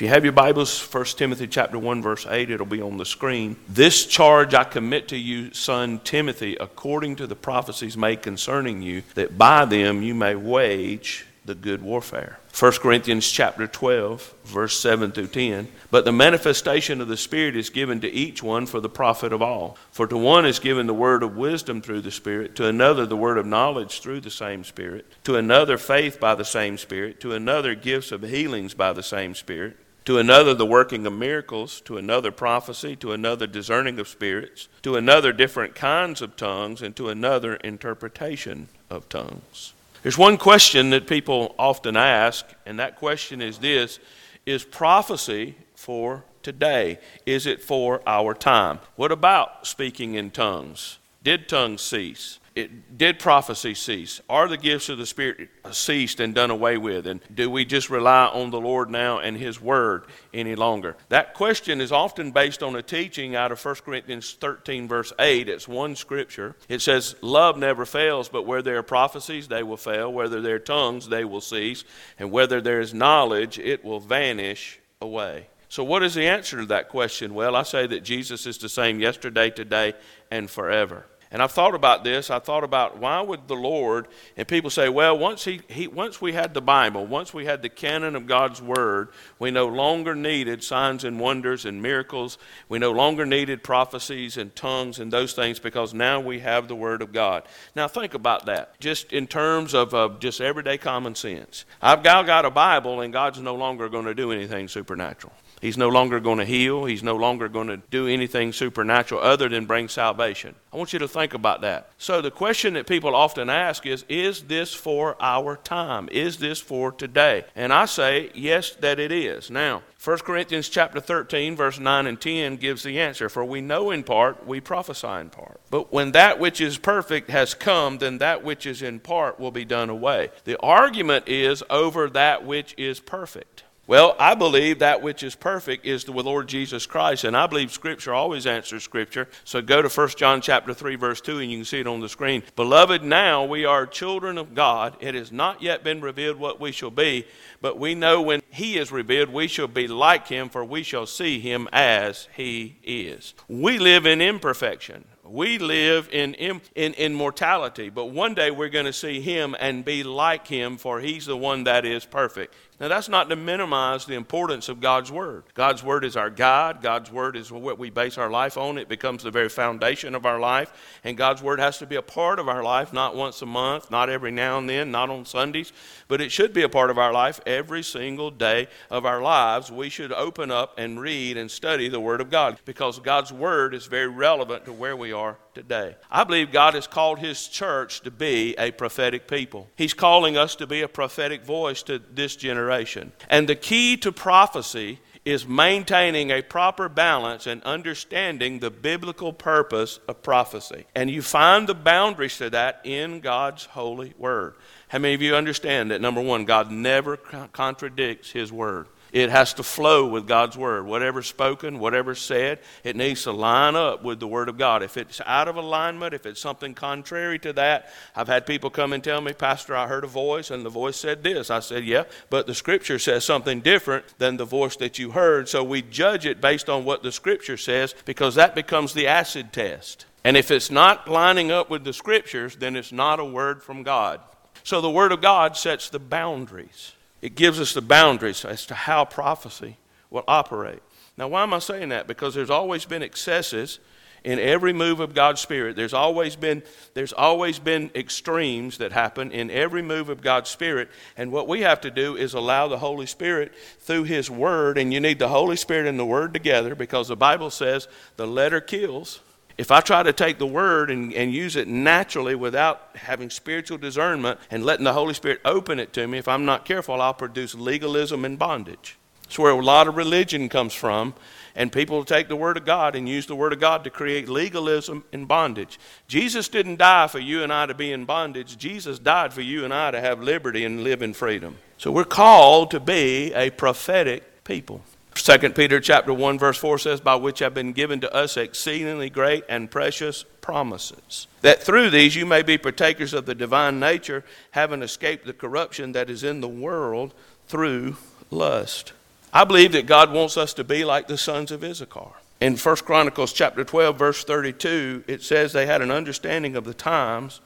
If you have your Bibles, 1 Timothy chapter 1 verse 8, it'll be on the screen. This charge I commit to you, son Timothy, according to the prophecies made concerning you, that by them you may wage the good warfare. 1 Corinthians chapter 12, verse 7 through 10. But the manifestation of the Spirit is given to each one for the profit of all. For to one is given the word of wisdom through the Spirit, to another the word of knowledge through the same Spirit, to another faith by the same Spirit, to another gifts of healings by the same Spirit, to another the working of miracles, to another prophecy, to another discerning of spirits, to another different kinds of tongues, and to another interpretation of tongues. There's one question that people often ask, and that question is this Is prophecy for today? Is it for our time? What about speaking in tongues? Did tongues cease? It, did prophecy cease? Are the gifts of the Spirit ceased and done away with? And do we just rely on the Lord now and His Word any longer? That question is often based on a teaching out of 1 Corinthians 13, verse 8. It's one scripture. It says, Love never fails, but where there are prophecies, they will fail. Whether there are tongues, they will cease. And whether there is knowledge, it will vanish away. So, what is the answer to that question? Well, I say that Jesus is the same yesterday, today, and forever. And I've thought about this. I thought about why would the Lord, and people say, well, once, he, he, once we had the Bible, once we had the canon of God's Word, we no longer needed signs and wonders and miracles. We no longer needed prophecies and tongues and those things because now we have the Word of God. Now, think about that, just in terms of uh, just everyday common sense. I've now got a Bible, and God's no longer going to do anything supernatural. He's no longer going to heal. He's no longer going to do anything supernatural other than bring salvation. I want you to think about that. So, the question that people often ask is Is this for our time? Is this for today? And I say, Yes, that it is. Now, 1 Corinthians chapter 13, verse 9 and 10 gives the answer. For we know in part, we prophesy in part. But when that which is perfect has come, then that which is in part will be done away. The argument is over that which is perfect. Well, I believe that which is perfect is the Lord Jesus Christ, and I believe Scripture always answers Scripture. So go to 1 John chapter 3, verse 2, and you can see it on the screen. Beloved, now we are children of God. It has not yet been revealed what we shall be, but we know when He is revealed, we shall be like Him, for we shall see Him as He is. We live in imperfection. We live in, in, in, mortality, but one day we're going to see him and be like him, for he's the one that is perfect. Now, that's not to minimize the importance of God's Word. God's Word is our guide. God's Word is what we base our life on. It becomes the very foundation of our life. And God's Word has to be a part of our life, not once a month, not every now and then, not on Sundays, but it should be a part of our life every single day of our lives. We should open up and read and study the Word of God because God's Word is very relevant to where we are today. I believe God has called His church to be a prophetic people. He's calling us to be a prophetic voice to this generation. And the key to prophecy is maintaining a proper balance and understanding the biblical purpose of prophecy. And you find the boundaries to that in God's holy word. How many of you understand that, number one, God never contradicts His word? It has to flow with God's word. Whatever's spoken, whatever's said, it needs to line up with the word of God. If it's out of alignment, if it's something contrary to that, I've had people come and tell me, Pastor, I heard a voice and the voice said this. I said, Yeah, but the scripture says something different than the voice that you heard. So we judge it based on what the scripture says because that becomes the acid test. And if it's not lining up with the scriptures, then it's not a word from God. So the word of God sets the boundaries. It gives us the boundaries as to how prophecy will operate. Now, why am I saying that? Because there's always been excesses in every move of God's Spirit. There's always been there's always been extremes that happen in every move of God's Spirit. And what we have to do is allow the Holy Spirit through His Word, and you need the Holy Spirit and the Word together because the Bible says the letter kills if I try to take the word and, and use it naturally without having spiritual discernment and letting the Holy Spirit open it to me, if I'm not careful, I'll produce legalism and bondage. It's where a lot of religion comes from, and people take the Word of God and use the Word of God to create legalism and bondage. Jesus didn't die for you and I to be in bondage, Jesus died for you and I to have liberty and live in freedom. So we're called to be a prophetic people. 2 Peter chapter 1 verse 4 says by which have been given to us exceedingly great and precious promises that through these you may be partakers of the divine nature having escaped the corruption that is in the world through lust. I believe that God wants us to be like the sons of Issachar. In 1 Chronicles chapter 12 verse 32, it says they had an understanding of the times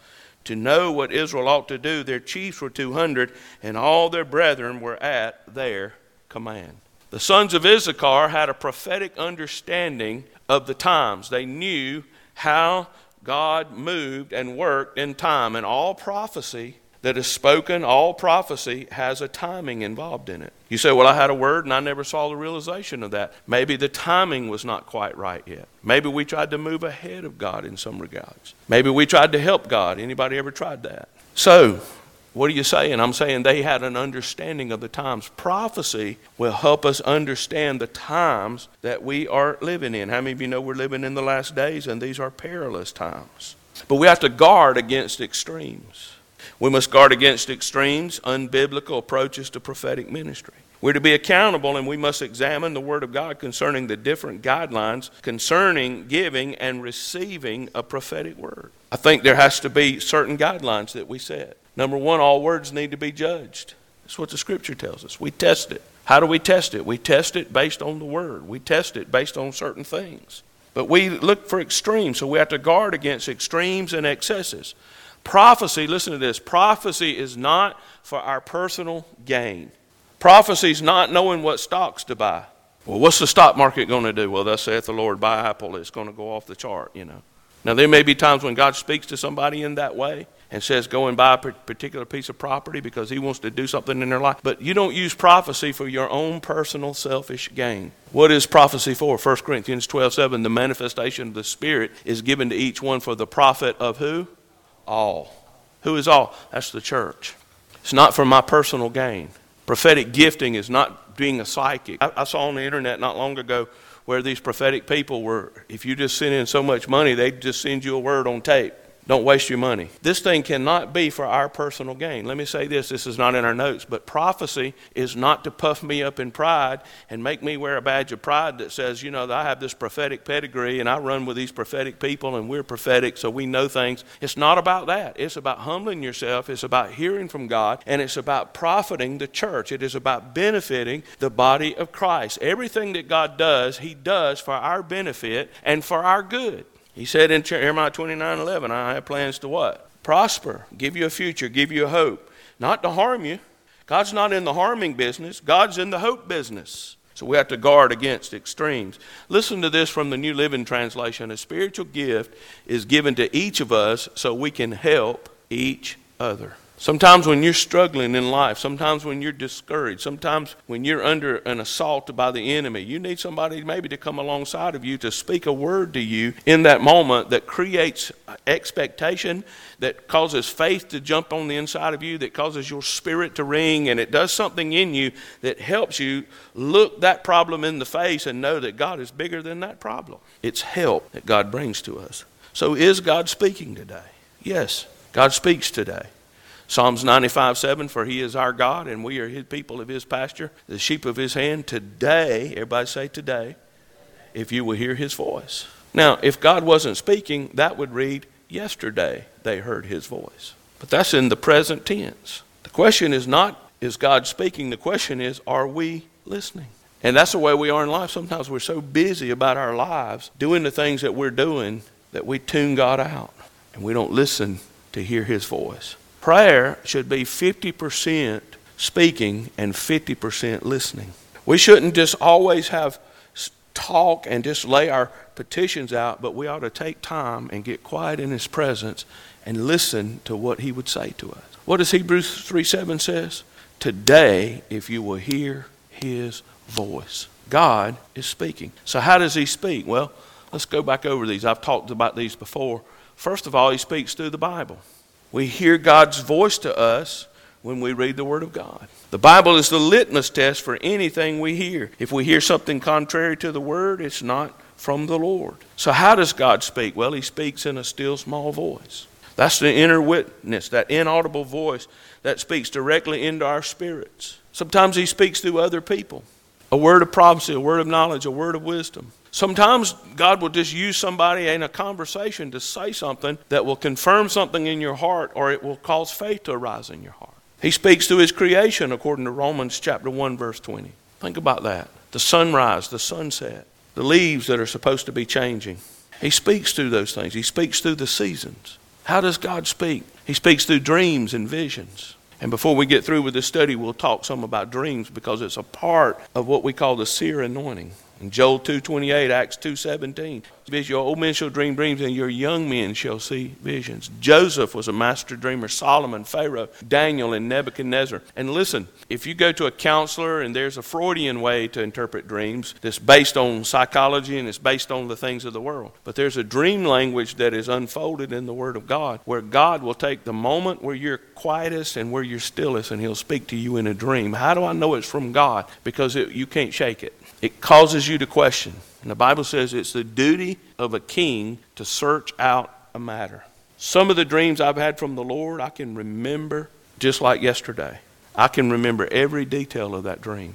to know what Israel ought to do. Their chiefs were 200 and all their brethren were at their command. The sons of Issachar had a prophetic understanding of the times. They knew how God moved and worked in time and all prophecy that is spoken, all prophecy has a timing involved in it. You say, Well, I had a word and I never saw the realization of that. Maybe the timing was not quite right yet. Maybe we tried to move ahead of God in some regards. Maybe we tried to help God. Anybody ever tried that? So, what are you saying? I'm saying they had an understanding of the times. Prophecy will help us understand the times that we are living in. How many of you know we're living in the last days and these are perilous times? But we have to guard against extremes. We must guard against extremes, unbiblical approaches to prophetic ministry. We're to be accountable and we must examine the Word of God concerning the different guidelines concerning giving and receiving a prophetic word. I think there has to be certain guidelines that we set. Number one, all words need to be judged. That's what the Scripture tells us. We test it. How do we test it? We test it based on the Word, we test it based on certain things. But we look for extremes, so we have to guard against extremes and excesses. Prophecy, listen to this prophecy is not for our personal gain. Prophecy is not knowing what stocks to buy. Well, what's the stock market going to do? Well, thus saith the Lord, buy Apple, it's going to go off the chart, you know. Now, there may be times when God speaks to somebody in that way and says, go and buy a particular piece of property because he wants to do something in their life. But you don't use prophecy for your own personal selfish gain. What is prophecy for? 1 Corinthians 12 7, the manifestation of the Spirit is given to each one for the profit of who? all. Who is all? That's the church. It's not for my personal gain. Prophetic gifting is not being a psychic. I, I, saw on the internet not long ago where these prophetic people were, if you just send in so much money, they'd just send you a word on tape. Don't waste your money. This thing cannot be for our personal gain. Let me say this this is not in our notes, but prophecy is not to puff me up in pride and make me wear a badge of pride that says, you know, I have this prophetic pedigree and I run with these prophetic people and we're prophetic, so we know things. It's not about that. It's about humbling yourself, it's about hearing from God, and it's about profiting the church. It is about benefiting the body of Christ. Everything that God does, He does for our benefit and for our good. He said in Jeremiah 29 11, I have plans to what? Prosper, give you a future, give you a hope, not to harm you. God's not in the harming business, God's in the hope business. So we have to guard against extremes. Listen to this from the New Living Translation. A spiritual gift is given to each of us so we can help each other. Sometimes when you're struggling in life, sometimes when you're discouraged, sometimes when you're under an assault by the enemy, you need somebody maybe to come alongside of you to speak a word to you in that moment that creates expectation, that causes faith to jump on the inside of you, that causes your spirit to ring, and it does something in you that helps you look that problem in the face and know that God is bigger than that problem. It's help that God brings to us. So, is God speaking today? Yes, God speaks today. Psalms 95 7, for he is our God and we are his people of his pasture, the sheep of his hand. Today, everybody say today, if you will hear his voice. Now, if God wasn't speaking, that would read, yesterday they heard his voice. But that's in the present tense. The question is not, is God speaking? The question is, are we listening? And that's the way we are in life. Sometimes we're so busy about our lives, doing the things that we're doing, that we tune God out and we don't listen to hear his voice. Prayer should be 50% speaking and 50% listening. We shouldn't just always have talk and just lay our petitions out, but we ought to take time and get quiet in His presence and listen to what He would say to us. What does Hebrews 3 7 says? Today, if you will hear His voice, God is speaking. So, how does He speak? Well, let's go back over these. I've talked about these before. First of all, He speaks through the Bible. We hear God's voice to us when we read the Word of God. The Bible is the litmus test for anything we hear. If we hear something contrary to the Word, it's not from the Lord. So, how does God speak? Well, He speaks in a still small voice. That's the inner witness, that inaudible voice that speaks directly into our spirits. Sometimes He speaks through other people a word of prophecy, a word of knowledge, a word of wisdom. Sometimes God will just use somebody in a conversation to say something that will confirm something in your heart or it will cause faith to arise in your heart. He speaks through his creation according to Romans chapter 1 verse 20. Think about that. The sunrise, the sunset, the leaves that are supposed to be changing. He speaks through those things. He speaks through the seasons. How does God speak? He speaks through dreams and visions. And before we get through with this study, we'll talk some about dreams because it's a part of what we call the seer anointing. In Joel 2.28, Acts 2.17, your old men shall dream dreams and your young men shall see visions. Joseph was a master dreamer, Solomon, Pharaoh, Daniel, and Nebuchadnezzar. And listen, if you go to a counselor and there's a Freudian way to interpret dreams that's based on psychology and it's based on the things of the world. But there's a dream language that is unfolded in the Word of God where God will take the moment where you're quietest and where you're stillest and He'll speak to you in a dream. How do I know it's from God? Because it, you can't shake it. It causes you to question. And the Bible says it's the duty of a king to search out a matter. Some of the dreams I've had from the Lord, I can remember just like yesterday. I can remember every detail of that dream.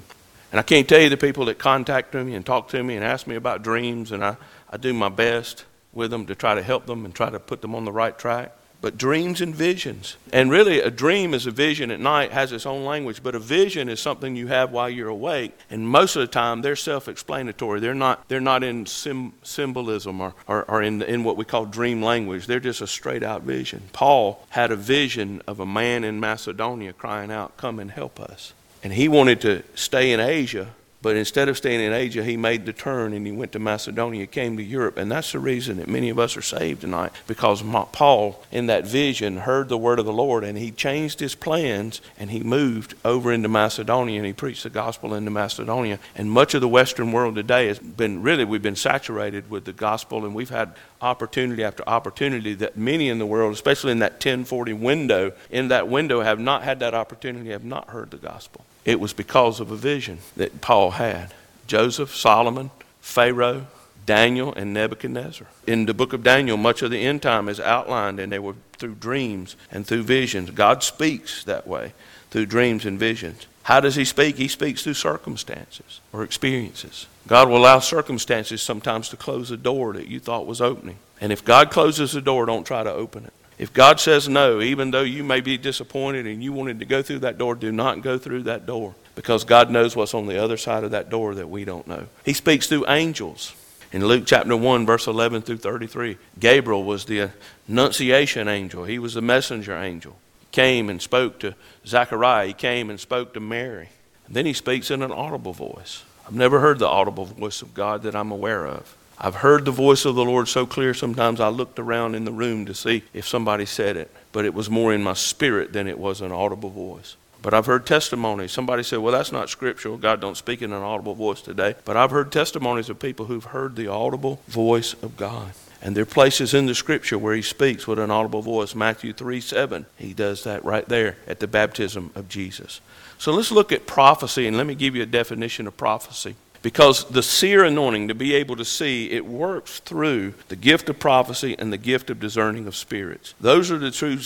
And I can't tell you the people that contact me and talk to me and ask me about dreams, and I, I do my best with them to try to help them and try to put them on the right track but dreams and visions. And really, a dream is a vision at night, has its own language, but a vision is something you have while you're awake. And most of the time, they're self explanatory. They're not, they're not in sim- symbolism or, or, or in, in what we call dream language. They're just a straight out vision. Paul had a vision of a man in Macedonia crying out, Come and help us. And he wanted to stay in Asia but instead of staying in Asia, he made the turn and he went to Macedonia, came to Europe. And that's the reason that many of us are saved tonight because Paul, in that vision, heard the word of the Lord and he changed his plans and he moved over into Macedonia and he preached the gospel into Macedonia. And much of the Western world today has been really, we've been saturated with the gospel and we've had opportunity after opportunity that many in the world, especially in that 1040 window, in that window have not had that opportunity, have not heard the gospel. It was because of a vision that Paul had. Joseph, Solomon, Pharaoh, Daniel, and Nebuchadnezzar. In the book of Daniel, much of the end time is outlined, and they were through dreams and through visions. God speaks that way, through dreams and visions. How does He speak? He speaks through circumstances or experiences. God will allow circumstances sometimes to close a door that you thought was opening. And if God closes the door, don't try to open it. If God says no, even though you may be disappointed and you wanted to go through that door, do not go through that door because God knows what's on the other side of that door that we don't know. He speaks through angels. In Luke chapter 1, verse 11 through 33, Gabriel was the annunciation angel, he was the messenger angel. He came and spoke to Zechariah, he came and spoke to Mary. And then he speaks in an audible voice. I've never heard the audible voice of God that I'm aware of. I've heard the voice of the Lord so clear sometimes I looked around in the room to see if somebody said it, but it was more in my spirit than it was an audible voice. But I've heard testimonies. Somebody said, well, that's not scriptural. God don't speak in an audible voice today. But I've heard testimonies of people who've heard the audible voice of God. And there are places in the scripture where he speaks with an audible voice. Matthew 3 7, he does that right there at the baptism of Jesus. So let's look at prophecy, and let me give you a definition of prophecy. Because the seer anointing, to be able to see, it works through the gift of prophecy and the gift of discerning of spirits. Those are the two,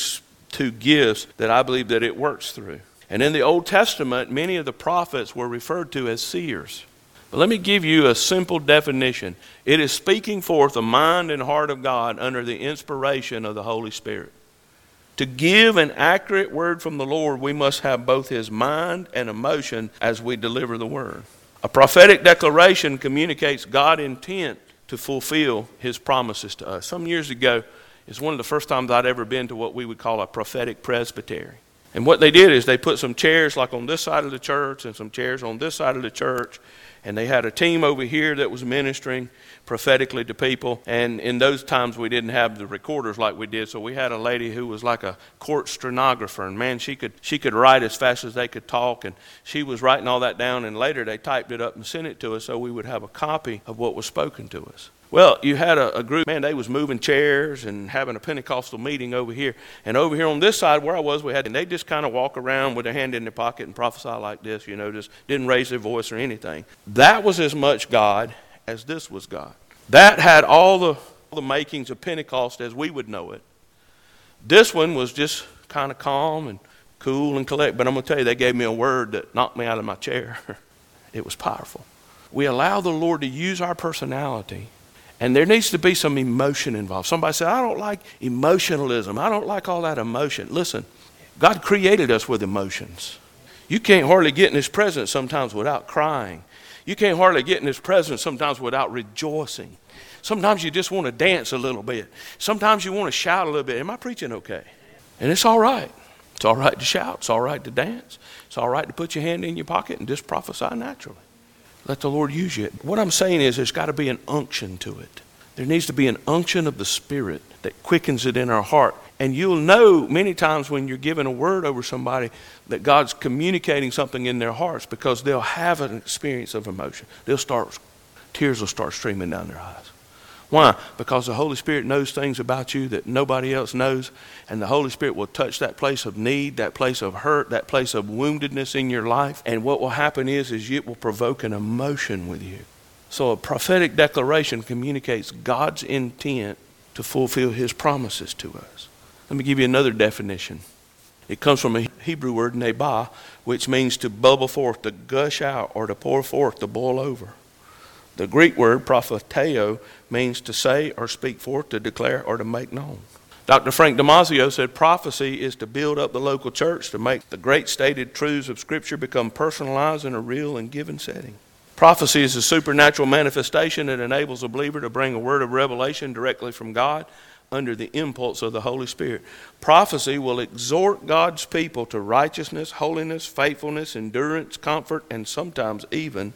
two gifts that I believe that it works through. And in the Old Testament, many of the prophets were referred to as seers. But let me give you a simple definition it is speaking forth the mind and heart of God under the inspiration of the Holy Spirit. To give an accurate word from the Lord, we must have both His mind and emotion as we deliver the word. A prophetic declaration communicates God's intent to fulfill his promises to us. Some years ago, it's one of the first times I'd ever been to what we would call a prophetic presbytery. And what they did is they put some chairs like on this side of the church and some chairs on this side of the church, and they had a team over here that was ministering prophetically to people. And in those times, we didn't have the recorders like we did, so we had a lady who was like a court stenographer, and man, she could she could write as fast as they could talk, and she was writing all that down. And later, they typed it up and sent it to us, so we would have a copy of what was spoken to us. Well, you had a, a, group, man, they was moving chairs and having a Pentecostal meeting over here. And over here on this side where I was, we had, and they just kind of walk around with their hand in their pocket and prophesy like this, you know, just didn't raise their voice or anything. That was as much God as this was God. That had all the, all the makings of Pentecost as we would know it. This one was just kind of calm and cool and collect. But I'm going to tell you, they gave me a word that knocked me out of my chair. it was powerful. We allow the Lord to use our personality, and there needs to be some emotion involved. Somebody said, I don't like emotionalism. I don't like all that emotion. Listen, God created us with emotions. You can't hardly get in His presence sometimes without crying. You can't hardly get in His presence sometimes without rejoicing. Sometimes you just want to dance a little bit. Sometimes you want to shout a little bit. Am I preaching okay? And it's all right. It's all right to shout. It's all right to dance. It's all right to put your hand in your pocket and just prophesy naturally. Let the Lord use you. What I'm saying is there's got to be an unction to it. There needs to be an unction of the Spirit that quickens it in our heart. And you'll know many times when you're giving a word over somebody that God's communicating something in their hearts because they'll have an experience of emotion. They'll start, tears will start streaming down their eyes. Why? Because the Holy Spirit knows things about you that nobody else knows, and the Holy Spirit will touch that place of need, that place of hurt, that place of woundedness in your life, and what will happen is, is it will provoke an emotion with you. So a prophetic declaration communicates God's intent to fulfill His promises to us. Let me give you another definition. It comes from a Hebrew word, nebah, which means to bubble forth, to gush out, or to pour forth, to boil over. The Greek word propheteo means to say or speak forth, to declare or to make known. Dr. Frank Damazio said prophecy is to build up the local church to make the great stated truths of Scripture become personalized in a real and given setting. Prophecy is a supernatural manifestation that enables a believer to bring a word of revelation directly from God under the impulse of the Holy Spirit. Prophecy will exhort God's people to righteousness, holiness, faithfulness, endurance, comfort, and sometimes even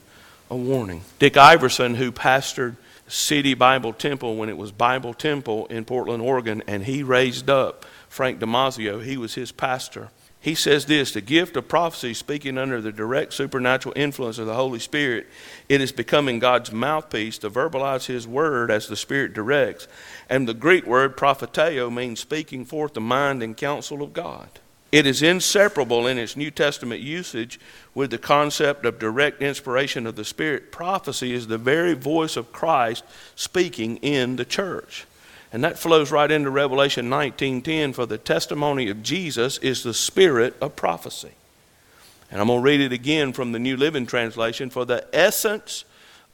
a warning. Dick Iverson, who pastored City Bible Temple when it was Bible Temple in Portland, Oregon, and he raised up Frank Damazio, he was his pastor. He says this the gift of prophecy, speaking under the direct supernatural influence of the Holy Spirit, it is becoming God's mouthpiece to verbalize His word as the Spirit directs. And the Greek word propheteo means speaking forth the mind and counsel of God. It is inseparable in its New Testament usage with the concept of direct inspiration of the Spirit. Prophecy is the very voice of Christ speaking in the church. And that flows right into Revelation 19:10 for the testimony of Jesus is the spirit of prophecy. And I'm going to read it again from the New Living Translation for the essence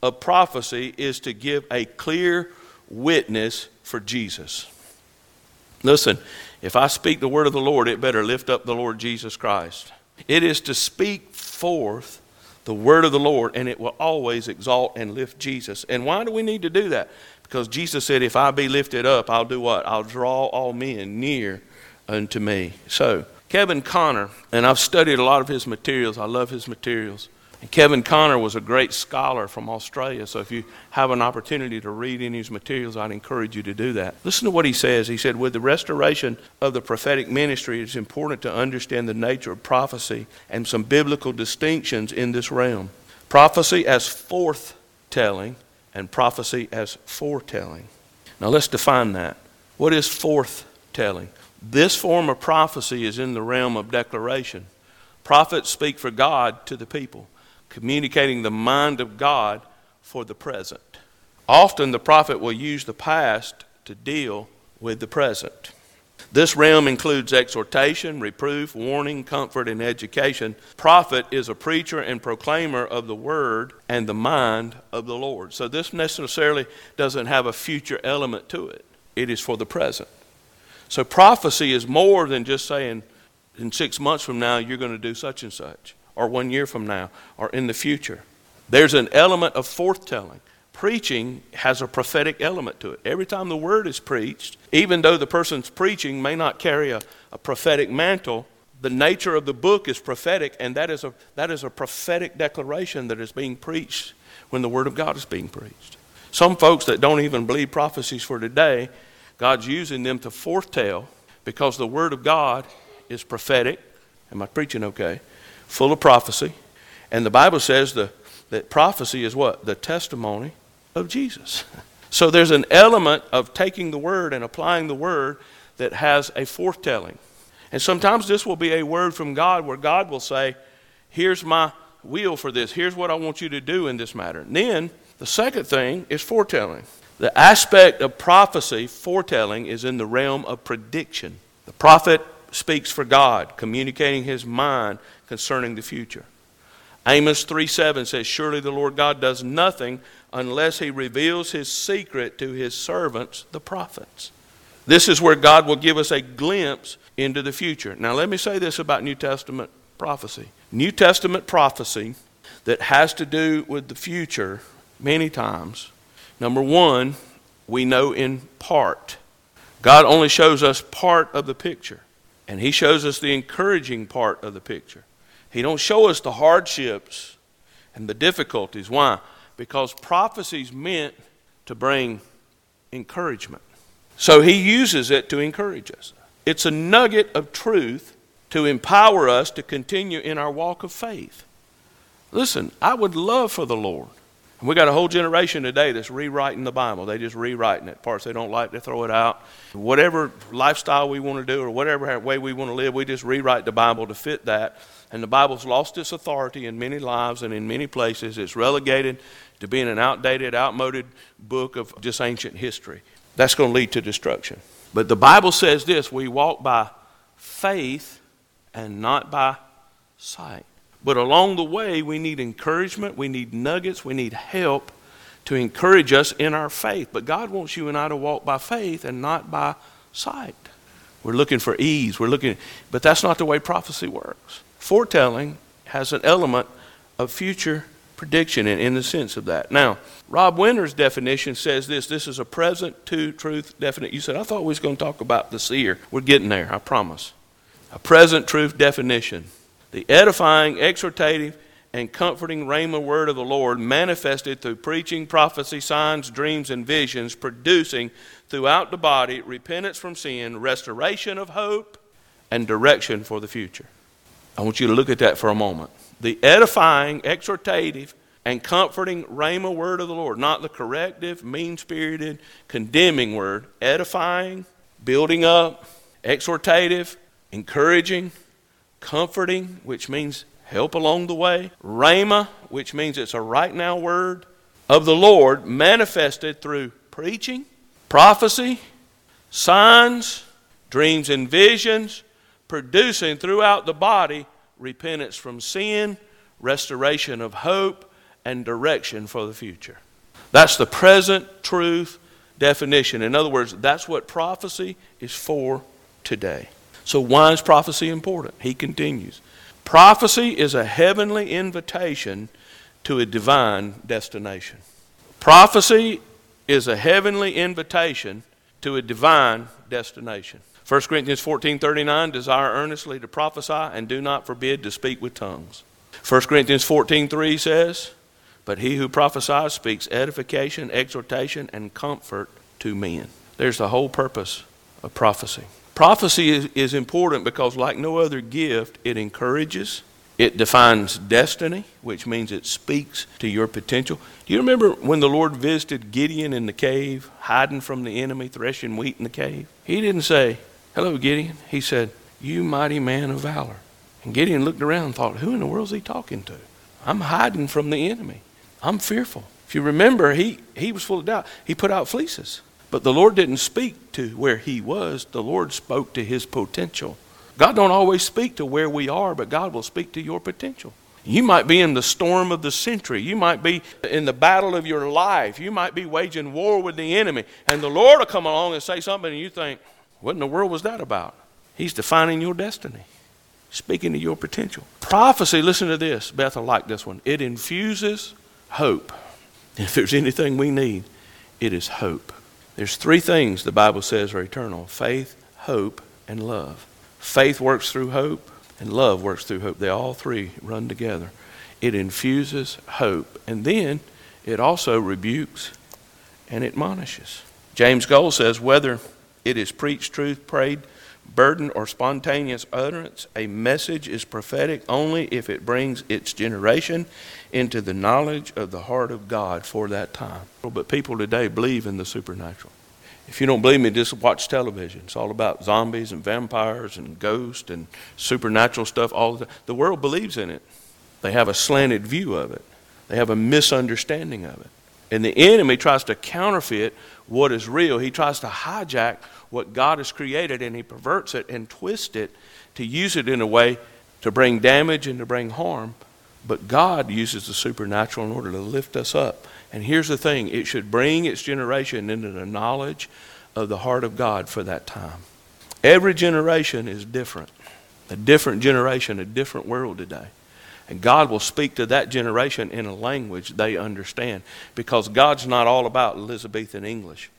of prophecy is to give a clear witness for Jesus. Listen, if I speak the word of the Lord, it better lift up the Lord Jesus Christ. It is to speak forth the word of the Lord, and it will always exalt and lift Jesus. And why do we need to do that? Because Jesus said, If I be lifted up, I'll do what? I'll draw all men near unto me. So, Kevin Conner, and I've studied a lot of his materials, I love his materials. And Kevin Conner was a great scholar from Australia, so if you have an opportunity to read any of his materials, I'd encourage you to do that. Listen to what he says. He said, With the restoration of the prophetic ministry, it's important to understand the nature of prophecy and some biblical distinctions in this realm. Prophecy as forthtelling and prophecy as foretelling. Now let's define that. What is forthtelling? This form of prophecy is in the realm of declaration. Prophets speak for God to the people communicating the mind of God for the present. Often the prophet will use the past to deal with the present. This realm includes exhortation, reproof, warning, comfort, and education. Prophet is a preacher and proclaimer of the word and the mind of the Lord. So this necessarily doesn't have a future element to it, it is for the present. So prophecy is more than just saying, in six months from now, you're going to do such and such or one year from now or in the future. There's an element of forthtelling. Preaching has a prophetic element to it. Every time the word is preached, even though the person's preaching may not carry a, a prophetic mantle, the nature of the book is prophetic, and that is, a, that is a prophetic declaration that is being preached when the Word of God is being preached. Some folks that don't even believe prophecies for today, God's using them to foretell because the Word of God is prophetic. Am I preaching okay? Full of prophecy. And the Bible says the, that prophecy is what? The testimony of Jesus. So there's an element of taking the word and applying the word that has a foretelling. And sometimes this will be a word from God where God will say, Here's my will for this. Here's what I want you to do in this matter. And then the second thing is foretelling. The aspect of prophecy, foretelling, is in the realm of prediction. The prophet speaks for God, communicating his mind concerning the future. Amos 3 7 says, Surely the Lord God does nothing unless he reveals his secret to his servants, the prophets. This is where God will give us a glimpse into the future. Now, let me say this about New Testament prophecy New Testament prophecy that has to do with the future many times. Number one, we know in part. God only shows us part of the picture, and He shows us the encouraging part of the picture. He don't show us the hardships and the difficulties. Why? Because prophecy's meant to bring encouragement. So He uses it to encourage us. It's a nugget of truth to empower us to continue in our walk of faith. Listen, I would love for the Lord. And we got a whole generation today that's rewriting the Bible. They just rewriting it. Parts they don't like, they throw it out. Whatever lifestyle we want to do or whatever way we want to live, we just rewrite the Bible to fit that. And the Bible's lost its authority in many lives and in many places. It's relegated to being an outdated, outmoded book of just ancient history. That's going to lead to destruction. But the Bible says this we walk by faith and not by sight. But along the way, we need encouragement, we need nuggets, we need help to encourage us in our faith. But God wants you and I to walk by faith and not by sight. We're looking for ease. We're looking, but that's not the way prophecy works. Foretelling has an element of future prediction in, in the sense of that. Now, Rob Winter's definition says this this is a present to truth definition. You said, I thought we was going to talk about the seer. We're getting there, I promise. A present truth definition the edifying, exhortative, and comforting rhema word of the Lord manifested through preaching, prophecy, signs, dreams, and visions, producing throughout the body repentance from sin, restoration of hope, and direction for the future. I want you to look at that for a moment. The edifying, exhortative, and comforting rhema word of the Lord, not the corrective, mean spirited, condemning word. Edifying, building up, exhortative, encouraging, comforting, which means help along the way, rhema, which means it's a right now word of the Lord manifested through preaching, prophecy, signs, dreams and visions, producing throughout the body repentance from sin, restoration of hope, and direction for the future. That's the present truth definition. In other words, that's what prophecy is for today. So, why is prophecy important? He continues. Prophecy is a heavenly invitation to a divine destination. Prophecy is a heavenly invitation to a divine destination. 1 Corinthians 14:39 desire earnestly to prophesy and do not forbid to speak with tongues. 1 Corinthians 14:3 says, "But he who prophesies speaks edification, exhortation and comfort to men." There's the whole purpose of prophecy. Prophecy is, is important because, like no other gift, it encourages, it defines destiny, which means it speaks to your potential. Do you remember when the Lord visited Gideon in the cave, hiding from the enemy, threshing wheat in the cave? He didn't say, Hello, Gideon. He said, You mighty man of valor. And Gideon looked around and thought, Who in the world is he talking to? I'm hiding from the enemy. I'm fearful. If you remember, he, he was full of doubt. He put out fleeces. But the Lord didn't speak to where he was. The Lord spoke to his potential. God don't always speak to where we are, but God will speak to your potential. You might be in the storm of the century. You might be in the battle of your life. You might be waging war with the enemy. And the Lord will come along and say something, and you think, what in the world was that about? He's defining your destiny, speaking to your potential. Prophecy, listen to this. Beth, I like this one. It infuses hope. If there's anything we need, it is hope. There's three things the Bible says are eternal faith, hope, and love. Faith works through hope, and love works through hope. They all three run together. It infuses hope, and then it also rebukes and admonishes. James Goll says whether it is preached, truth, prayed, burden, or spontaneous utterance, a message is prophetic only if it brings its generation into the knowledge of the heart of God for that time. But people today believe in the supernatural. If you don't believe me, just watch television. It's all about zombies and vampires and ghosts and supernatural stuff. All the, time. the world believes in it. They have a slanted view of it. They have a misunderstanding of it. And the enemy tries to counterfeit what is real. He tries to hijack what God has created and he perverts it and twists it to use it in a way to bring damage and to bring harm but God uses the supernatural in order to lift us up. And here's the thing it should bring its generation into the knowledge of the heart of God for that time. Every generation is different. A different generation, a different world today. And God will speak to that generation in a language they understand because God's not all about Elizabethan English.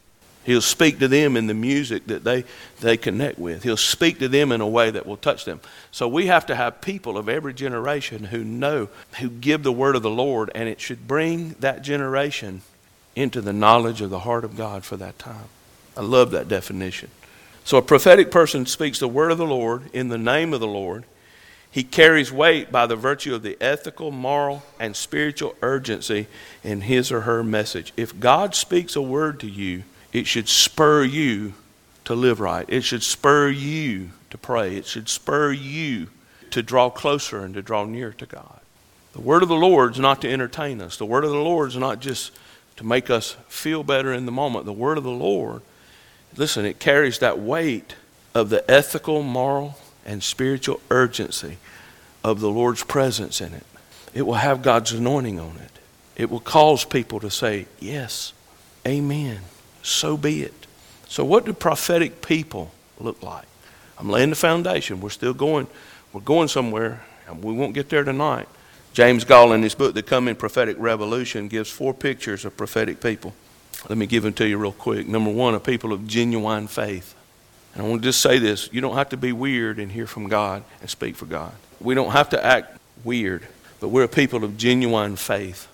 He'll speak to them in the music that they, they connect with. He'll speak to them in a way that will touch them. So we have to have people of every generation who know, who give the word of the Lord, and it should bring that generation into the knowledge of the heart of God for that time. I love that definition. So a prophetic person speaks the word of the Lord in the name of the Lord. He carries weight by the virtue of the ethical, moral, and spiritual urgency in his or her message. If God speaks a word to you, it should spur you to live right. It should spur you to pray. It should spur you to draw closer and to draw near to God. The word of the Lord is not to entertain us. The word of the Lord is not just to make us feel better in the moment. The word of the Lord, listen, it carries that weight of the ethical, moral, and spiritual urgency of the Lord's presence in it. It will have God's anointing on it. It will cause people to say, Yes, Amen so be it. So, what do prophetic people look like? I'm laying the foundation. We're still going. We're going somewhere, and we won't get there tonight. James Goll, in his book, The Coming Prophetic Revolution, gives four pictures of prophetic people. Let me give them to you real quick. Number one, a people of genuine faith. And I want to just say this you don't have to be weird and hear from God and speak for God. We don't have to act weird, but we're a people of genuine faith.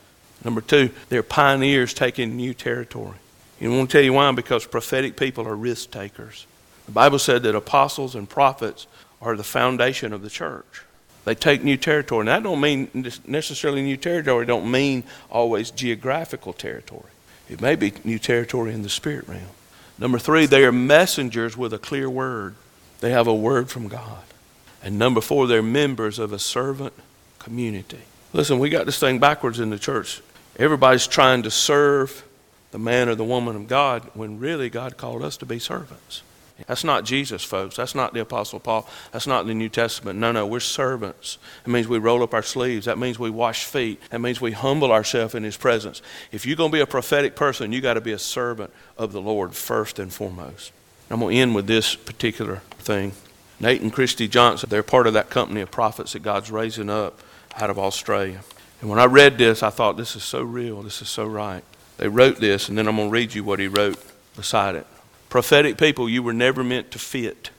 Number two, they're pioneers taking new territory. I want to tell you why, because prophetic people are risk takers. The Bible said that apostles and prophets are the foundation of the church. They take new territory. And that don't mean necessarily new territory, don't mean always geographical territory. It may be new territory in the spirit realm. Number three, they are messengers with a clear word. They have a word from God. And number four, they're members of a servant community. Listen, we got this thing backwards in the church. Everybody's trying to serve the man or the woman of God when really God called us to be servants. That's not Jesus, folks. That's not the Apostle Paul. That's not the New Testament. No, no, we're servants. It means we roll up our sleeves. That means we wash feet. That means we humble ourselves in His presence. If you're going to be a prophetic person, you got to be a servant of the Lord first and foremost. I'm going to end with this particular thing. Nate and Christy Johnston, they're part of that company of prophets that God's raising up out of Australia. And when I read this, I thought, this is so real. This is so right. They wrote this, and then I'm going to read you what he wrote beside it. Prophetic people, you were never meant to fit.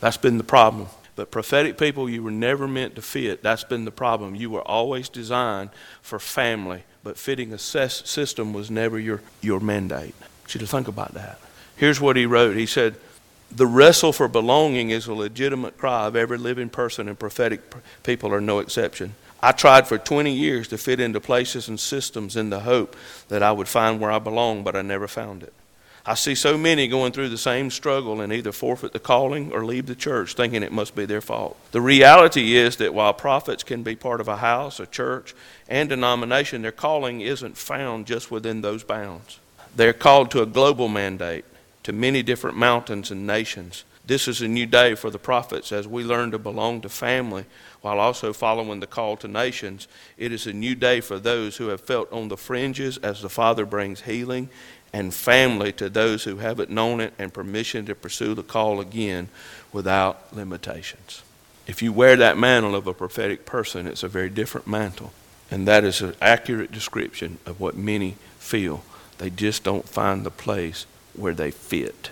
That's been the problem. But prophetic people, you were never meant to fit. That's been the problem. You were always designed for family, but fitting a system was never your, your mandate. I want you to think about that. Here's what he wrote. He said, The wrestle for belonging is a legitimate cry of every living person, and prophetic people are no exception. I tried for 20 years to fit into places and systems in the hope that I would find where I belong, but I never found it. I see so many going through the same struggle and either forfeit the calling or leave the church thinking it must be their fault. The reality is that while prophets can be part of a house, a church, and denomination, their calling isn't found just within those bounds. They're called to a global mandate, to many different mountains and nations. This is a new day for the prophets as we learn to belong to family while also following the call to nations. It is a new day for those who have felt on the fringes as the Father brings healing and family to those who haven't known it and permission to pursue the call again without limitations. If you wear that mantle of a prophetic person, it's a very different mantle. And that is an accurate description of what many feel. They just don't find the place where they fit.